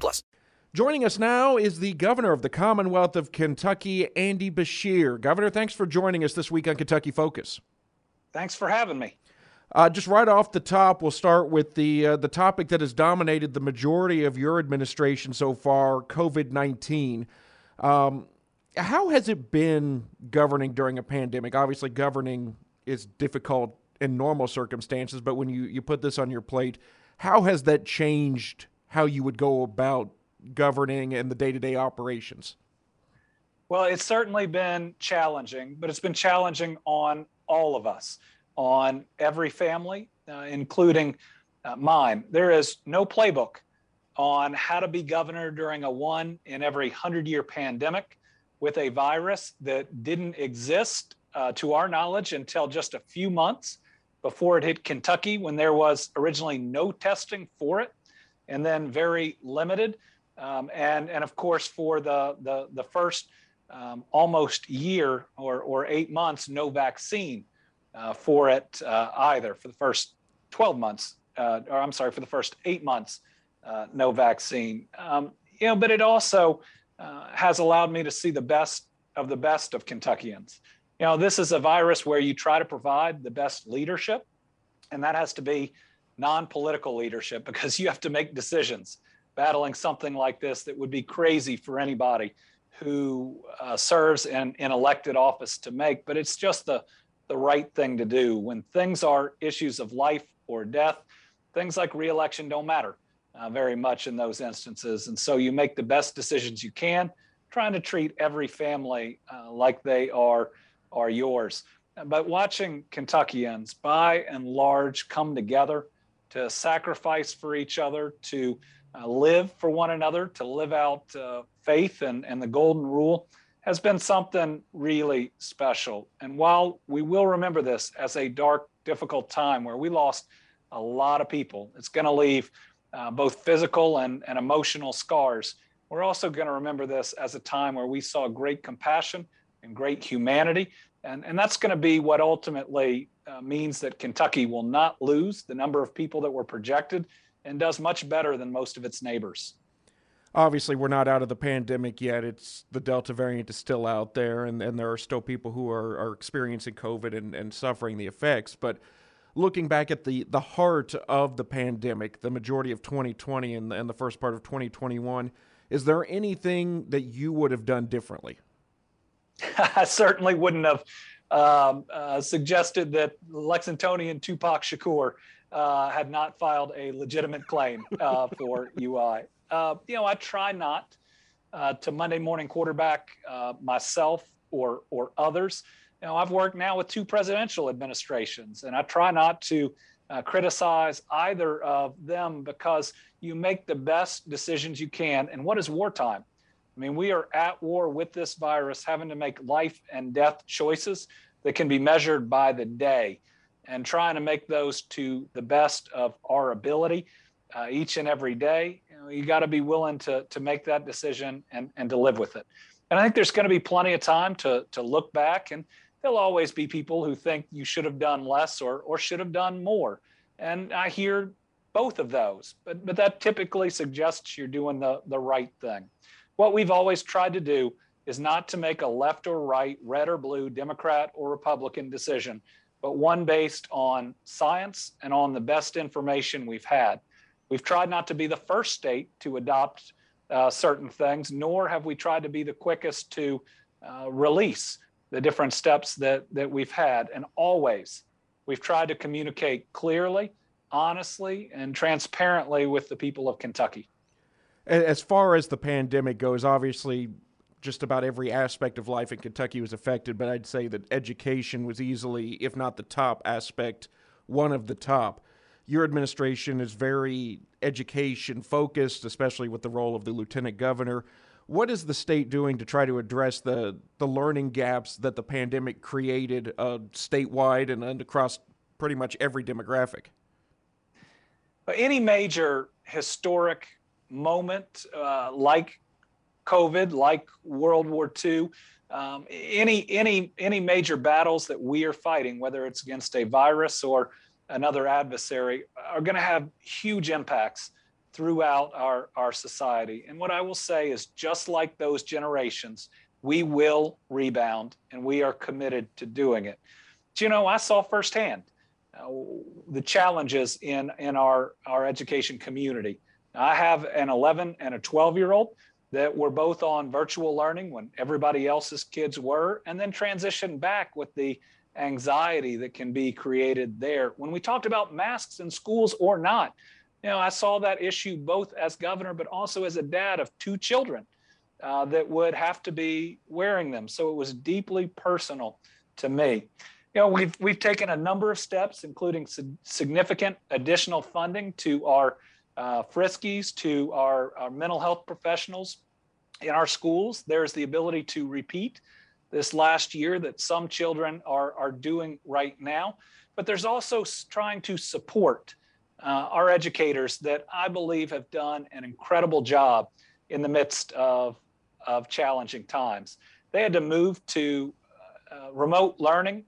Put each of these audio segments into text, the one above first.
plus. Joining us now is the governor of the Commonwealth of Kentucky, Andy Beshear. Governor, thanks for joining us this week on Kentucky Focus. Thanks for having me. Uh, just right off the top, we'll start with the uh, the topic that has dominated the majority of your administration so far: COVID nineteen. Um, how has it been governing during a pandemic? Obviously, governing is difficult in normal circumstances, but when you, you put this on your plate, how has that changed how you would go about governing and the day to day operations? Well, it's certainly been challenging, but it's been challenging on all of us, on every family, uh, including uh, mine. There is no playbook on how to be governor during a one in every 100 year pandemic with a virus that didn't exist uh, to our knowledge until just a few months before it hit Kentucky when there was originally no testing for it and then very limited. Um, and, and of course, for the, the, the first um, almost year or, or eight months, no vaccine uh, for it uh, either for the first 12 months, uh, or I'm sorry, for the first eight months, uh, no vaccine. Um, you know, but it also uh, has allowed me to see the best of the best of Kentuckians. You know, this is a virus where you try to provide the best leadership, and that has to be non-political leadership because you have to make decisions battling something like this that would be crazy for anybody who uh, serves in, in elected office to make, but it's just the, the right thing to do. When things are issues of life or death, things like reelection don't matter uh, very much in those instances. And so you make the best decisions you can, trying to treat every family uh, like they are, are yours. But watching Kentuckians by and large come together to sacrifice for each other, to uh, live for one another, to live out uh, faith and, and the golden rule has been something really special. And while we will remember this as a dark, difficult time where we lost a lot of people, it's going to leave uh, both physical and, and emotional scars. We're also going to remember this as a time where we saw great compassion and great humanity. And, and that's going to be what ultimately uh, means that Kentucky will not lose the number of people that were projected and does much better than most of its neighbors. Obviously, we're not out of the pandemic yet. It's the Delta variant is still out there, and, and there are still people who are, are experiencing COVID and, and suffering the effects. But looking back at the, the heart of the pandemic, the majority of 2020 and, and the first part of 2021, is there anything that you would have done differently? I certainly wouldn't have um, uh, suggested that Lexingtonian Tupac Shakur uh, had not filed a legitimate claim uh, for UI. Uh, you know, I try not uh, to Monday morning quarterback uh, myself or or others. You know, I've worked now with two presidential administrations, and I try not to criticize either of them because you make the best decisions you can. And what is wartime? I mean, we are at war with this virus, having to make life and death choices that can be measured by the day and trying to make those to the best of our ability uh, each and every day. You, know, you got to be willing to, to make that decision and, and to live with it. And I think there's going to be plenty of time to, to look back, and there'll always be people who think you should have done less or, or should have done more. And I hear both of those, but, but that typically suggests you're doing the, the right thing. What we've always tried to do is not to make a left or right, red or blue, Democrat or Republican decision, but one based on science and on the best information we've had. We've tried not to be the first state to adopt uh, certain things, nor have we tried to be the quickest to uh, release the different steps that, that we've had. And always, we've tried to communicate clearly, honestly, and transparently with the people of Kentucky. As far as the pandemic goes, obviously, just about every aspect of life in Kentucky was affected, but I'd say that education was easily, if not the top aspect, one of the top. your administration is very education focused, especially with the role of the lieutenant governor. What is the state doing to try to address the, the learning gaps that the pandemic created uh, statewide and, and across pretty much every demographic? Any major historic moment uh, like COVID, like World War II, um, any any any major battles that we are fighting, whether it's against a virus or another adversary, are going to have huge impacts throughout our, our society. And what I will say is just like those generations, we will rebound and we are committed to doing it. But, you know, I saw firsthand uh, the challenges in, in our, our education community. I have an 11 and a 12 year old that were both on virtual learning when everybody else's kids were, and then transitioned back with the anxiety that can be created there. When we talked about masks in schools or not, you know, I saw that issue both as governor, but also as a dad of two children uh, that would have to be wearing them. So it was deeply personal to me. You know, we've we've taken a number of steps, including significant additional funding to our uh, FRYSCs, to our, our mental health professionals in our schools. There's the ability to repeat this last year that some children are are doing right now, but there's also trying to support uh, our educators that I believe have done an incredible job in the midst of, of challenging times. They had to move to uh, remote learning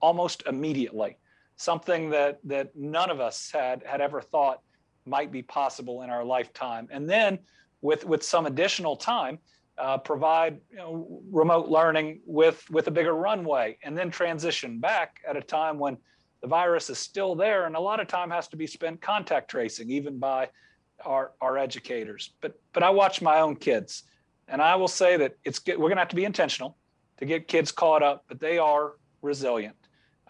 almost immediately, something that, that none of us had, had ever thought might be possible in our lifetime. And then with, with some additional time, uh, provide you know, remote learning with, with a bigger runway and then transition back at a time when the virus is still there and a lot of time has to be spent contact tracing even by our, our educators but but i watch my own kids and i will say that it's we're going to have to be intentional to get kids caught up but they are resilient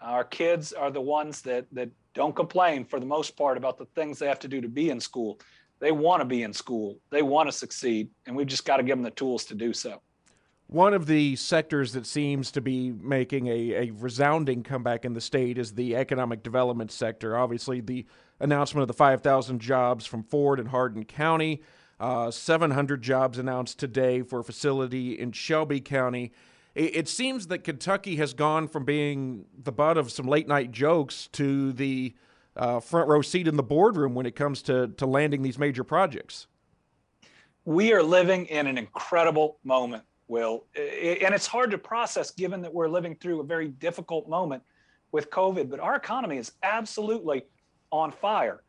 our kids are the ones that that don't complain for the most part about the things they have to do to be in school they want to be in school they want to succeed and we've just got to give them the tools to do so one of the sectors that seems to be making a, a resounding comeback in the state is the economic development sector. Obviously, the announcement of the 5,000 jobs from Ford and Hardin County, uh, 700 jobs announced today for a facility in Shelby County. It, seems that Kentucky has gone from being the butt of some late night jokes to the uh, front row seat in the boardroom when it comes to, to landing these major projects. We are living in an incredible moment Will. And it's hard to process given that we're living through a very difficult moment with COVID, but our economy is absolutely on fire.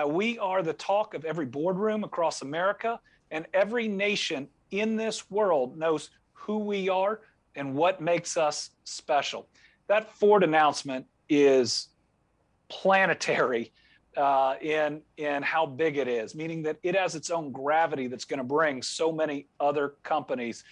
Uh, we are the talk of every boardroom across America, and every nation in this world knows who we are and what makes us special. That Ford announcement is planetary uh, in in how big it is, meaning that it has its own gravity that's going to bring so many other companies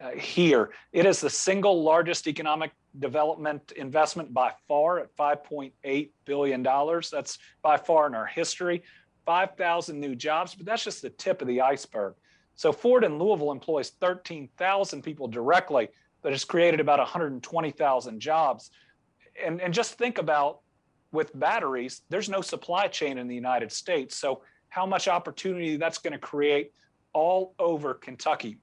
uh, here. It is the single largest economic development investment by far at $5.8 billion. That's by far in our history. 5,000 new jobs, but that's just the tip of the iceberg. So Ford in Louisville employs 13,000 people directly, but has created about 120,000 jobs. And, and just think about with batteries, there's no supply chain in the United States. So how much opportunity that's going to create all over Kentucky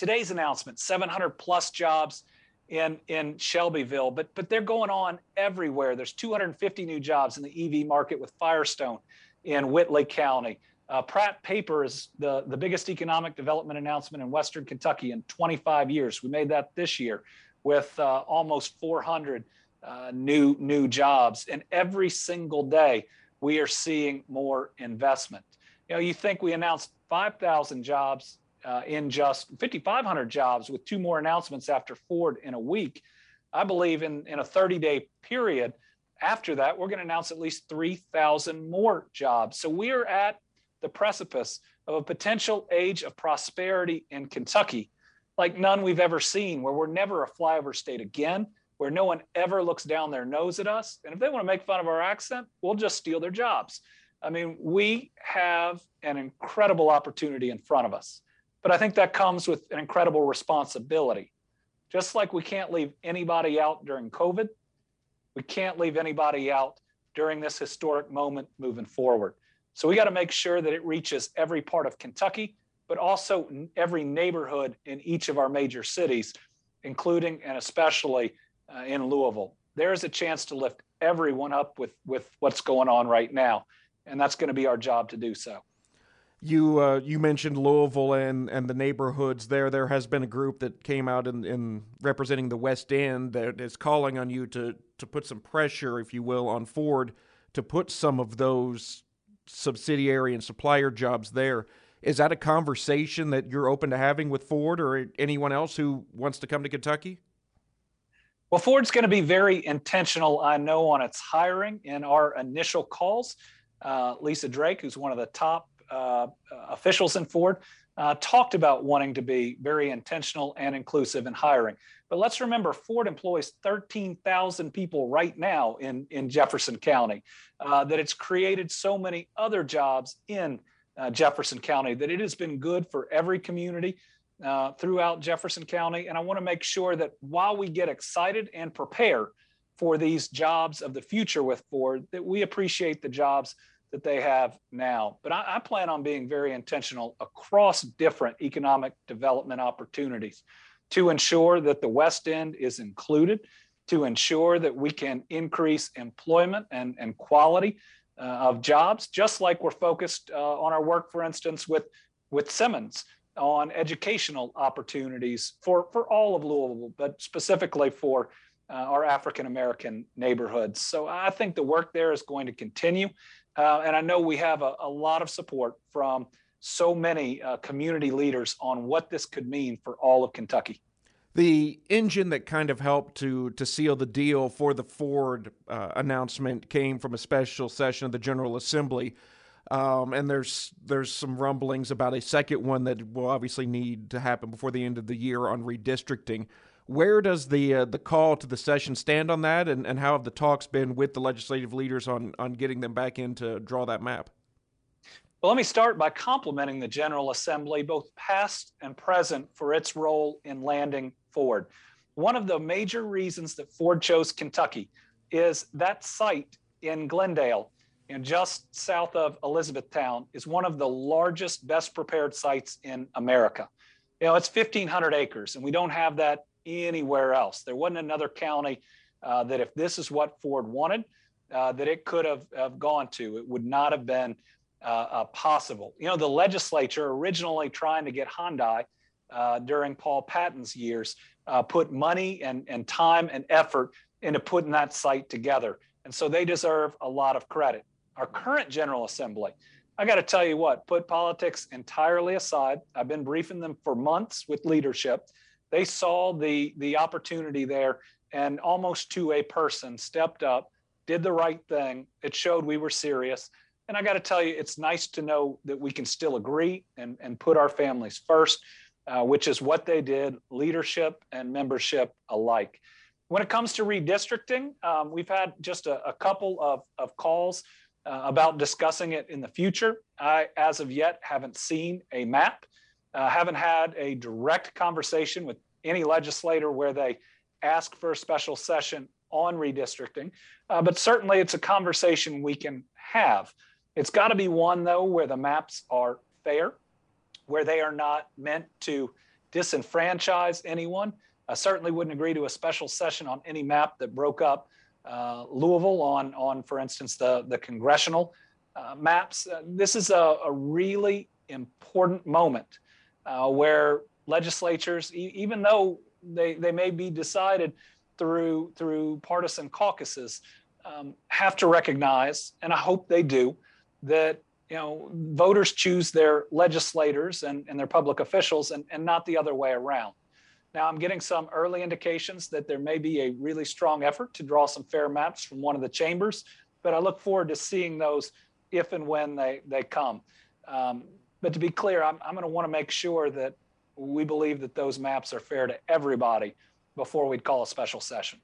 today's announcement 700 plus jobs in in Shelbyville, but but they're going on everywhere. There's 250 new jobs in the EV market with Firestone in Whitley County. Uh, Pratt Paper is the, the biggest economic development announcement in Western Kentucky in 25 years. We made that this year with uh, almost 400 uh, new new jobs, and every single day we are seeing more investment. You know, you think we announced 5,000 jobs uh, in just 5,500 jobs with two more announcements after Ford in a week. I believe in, in a 30 day period after that, we're going to announce at least 3,000 more jobs. So we are at the precipice of a potential age of prosperity in Kentucky like none we've ever seen, where we're never a flyover state again, where no one ever looks down their nose at us. And if they want to make fun of our accent, we'll just steal their jobs. I mean, we have an incredible opportunity in front of us. But I think that comes with an incredible responsibility. Just like we can't leave anybody out during COVID, we can't leave anybody out during this historic moment moving forward. So we got to make sure that it reaches every part of Kentucky, but also every neighborhood in each of our major cities, including and especially uh, in Louisville. There is a chance to lift everyone up with with what's going on right now, and that's going to be our job to do so. You uh, you mentioned Louisville and, and the neighborhoods there. There has been a group that came out in, in representing the West End that is calling on you to to put some pressure, if you will, on Ford to put some of those subsidiary and supplier jobs there. Is that a conversation that you're open to having with Ford or anyone else who wants to come to Kentucky? Well, Ford's going to be very intentional, I know, on its hiring in our initial calls. Uh, Lisa Drake, who's one of the top uh, officials in Ford uh, talked about wanting to be very intentional and inclusive in hiring. But let's remember, Ford employs 13,000 people right now in, in Jefferson County, uh, that it's created so many other jobs in uh, Jefferson County that it has been good for every community uh, throughout Jefferson County. And I want to make sure that while we get excited and prepare for these jobs of the future with Ford, that we appreciate the jobs that they have now. But I, I, plan on being very intentional across different economic development opportunities to ensure that the West End is included, to ensure that we can increase employment and, and quality uh, of jobs, just like we're focused uh, on our work, for instance, with, with Simmons on educational opportunities for, for all of Louisville, but specifically for uh, our African American neighborhoods. So I think the work there is going to continue. Uh, and I know we have a, a, lot of support from so many uh, community leaders on what this could mean for all of Kentucky. The engine that kind of helped to to seal the deal for the Ford uh, announcement came from a special session of the General Assembly, um, and there's there's some rumblings about a second one that will obviously need to happen before the end of the year on redistricting. Where does the uh, the call to the session stand on that, and, and how have the talks been with the legislative leaders on on getting them back in to draw that map? Well, let me start by complimenting the General Assembly, both past and present, for its role in landing Ford. One of the major reasons that Ford chose Kentucky is that site in Glendale, and just south of Elizabethtown, is one of the largest, best prepared sites in America. You know, it's 1,500 acres, and we don't have that anywhere else. There wasn't another county uh, that if this is what Ford wanted, uh, that it could have, have, gone to. It would not have been uh, uh possible. You know, the legislature originally trying to get Hyundai uh, during Paul Patton's years put money and, and time and effort into putting that site together. And so they deserve a lot of credit. Our current General Assembly, I got to tell you what, put politics entirely aside. I've been briefing them for months with leadership they saw the the opportunity there and almost to a person stepped up did the right thing. It showed we were serious. And i got to tell you it's nice to know that we can still agree and, and put our families first uh, which is what they did leadership and membership alike. When it comes to redistricting um, we've had just a, a couple of, of calls uh, about discussing it in the future. I as of yet haven't seen a map uh, haven't had a direct conversation with any legislator where they ask for a special session on redistricting, uh, but certainly it's a conversation we can have. It's got to be one, though, where the maps are fair, where they are not meant to disenfranchise anyone. I certainly wouldn't agree to a special session on any map that broke up uh, Louisville on, on, for instance, the, the congressional uh, maps. Uh, this is a, a, really important moment uh, where legislatures, e- even though they, they may be decided through through partisan caucuses, um, have to recognize, and I hope they do, that you know voters choose their legislators and, and their public officials and, and not the other way around. Now, I'm getting some early indications that there may be a really strong effort to draw some fair maps from one of the chambers, but I look forward to seeing those if and when they, they come. Um, but to be clear, I'm, I'm going to want to make sure that we believe that those maps are fair to everybody before we'd call a special session.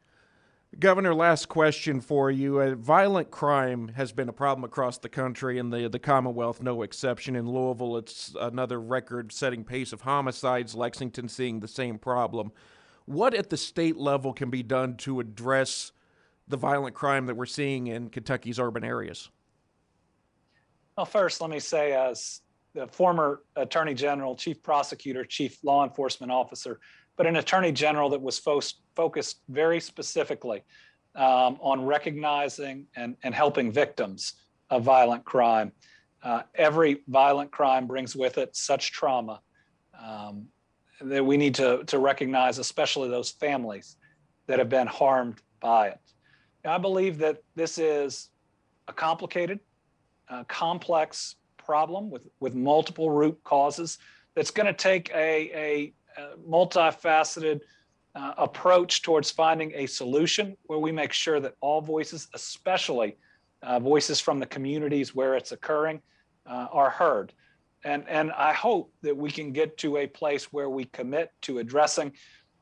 Governor, last question for you. Uh, violent crime has been a problem across the country, and the, the Commonwealth, no exception. In Louisville, it's another record setting pace of homicides, Lexington seeing the same problem. What at the state level can be done to address the violent crime that we're seeing in Kentucky's urban areas? Well, first, let me say, as the former Attorney General, Chief Prosecutor, Chief Law Enforcement Officer, but an Attorney General that was fo- focused very specifically um, on recognizing and, and helping victims of violent crime. Uh, every violent crime brings with it such trauma um, that we need to, to recognize, especially those families that have been harmed by it. I believe that this is a complicated, uh, complex problem with, with multiple root causes that's going to take a, a, a multifaceted uh, approach towards finding a solution where we make sure that all voices, especially uh, voices from the communities where it's occurring, uh, are heard. And, and I hope that we can get to a place where we commit to addressing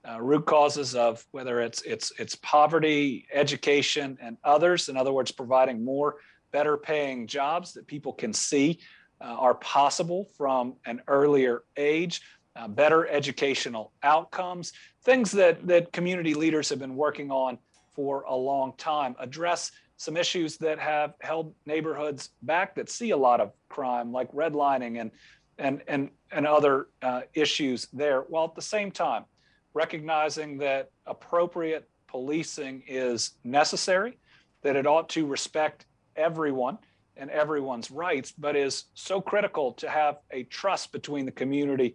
uh, root causes of whether it's it's it's poverty, education, and others. In other words, providing more better paying jobs that people can see uh, are possible from an earlier age, uh, better educational outcomes, things that that community leaders have been working on for a long time. Address some issues that have held neighborhoods back that see a lot of crime, like redlining and and and and other uh, issues there, while at the same time recognizing that appropriate policing is necessary, that it ought to respect everyone and everyone's rights, but is so critical to have a trust between the community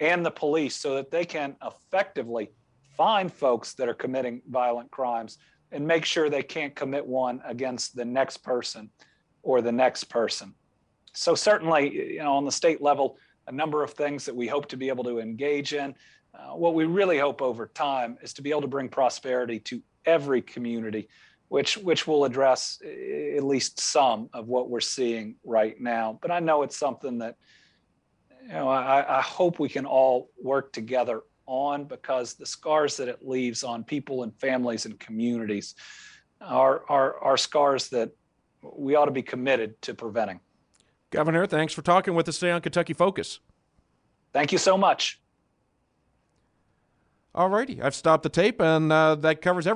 and the police so that they can effectively find folks that are committing violent crimes and make sure they can't commit one against the next person or the next person. So certainly, you know, on the state level, a number of things that we hope to be able to engage in. Uh, what we really hope over time is to be able to bring prosperity to every community, which which will address at least some of what we're seeing right now. But I know it's something that you know I, I hope we can all work together on because the scars that it leaves on people and families and communities are are, are scars that we ought to be committed to preventing. Governor, thanks for talking with us today on Kentucky Focus. Thank you so much. All righty, I've stopped the tape, and uh, that covers everything.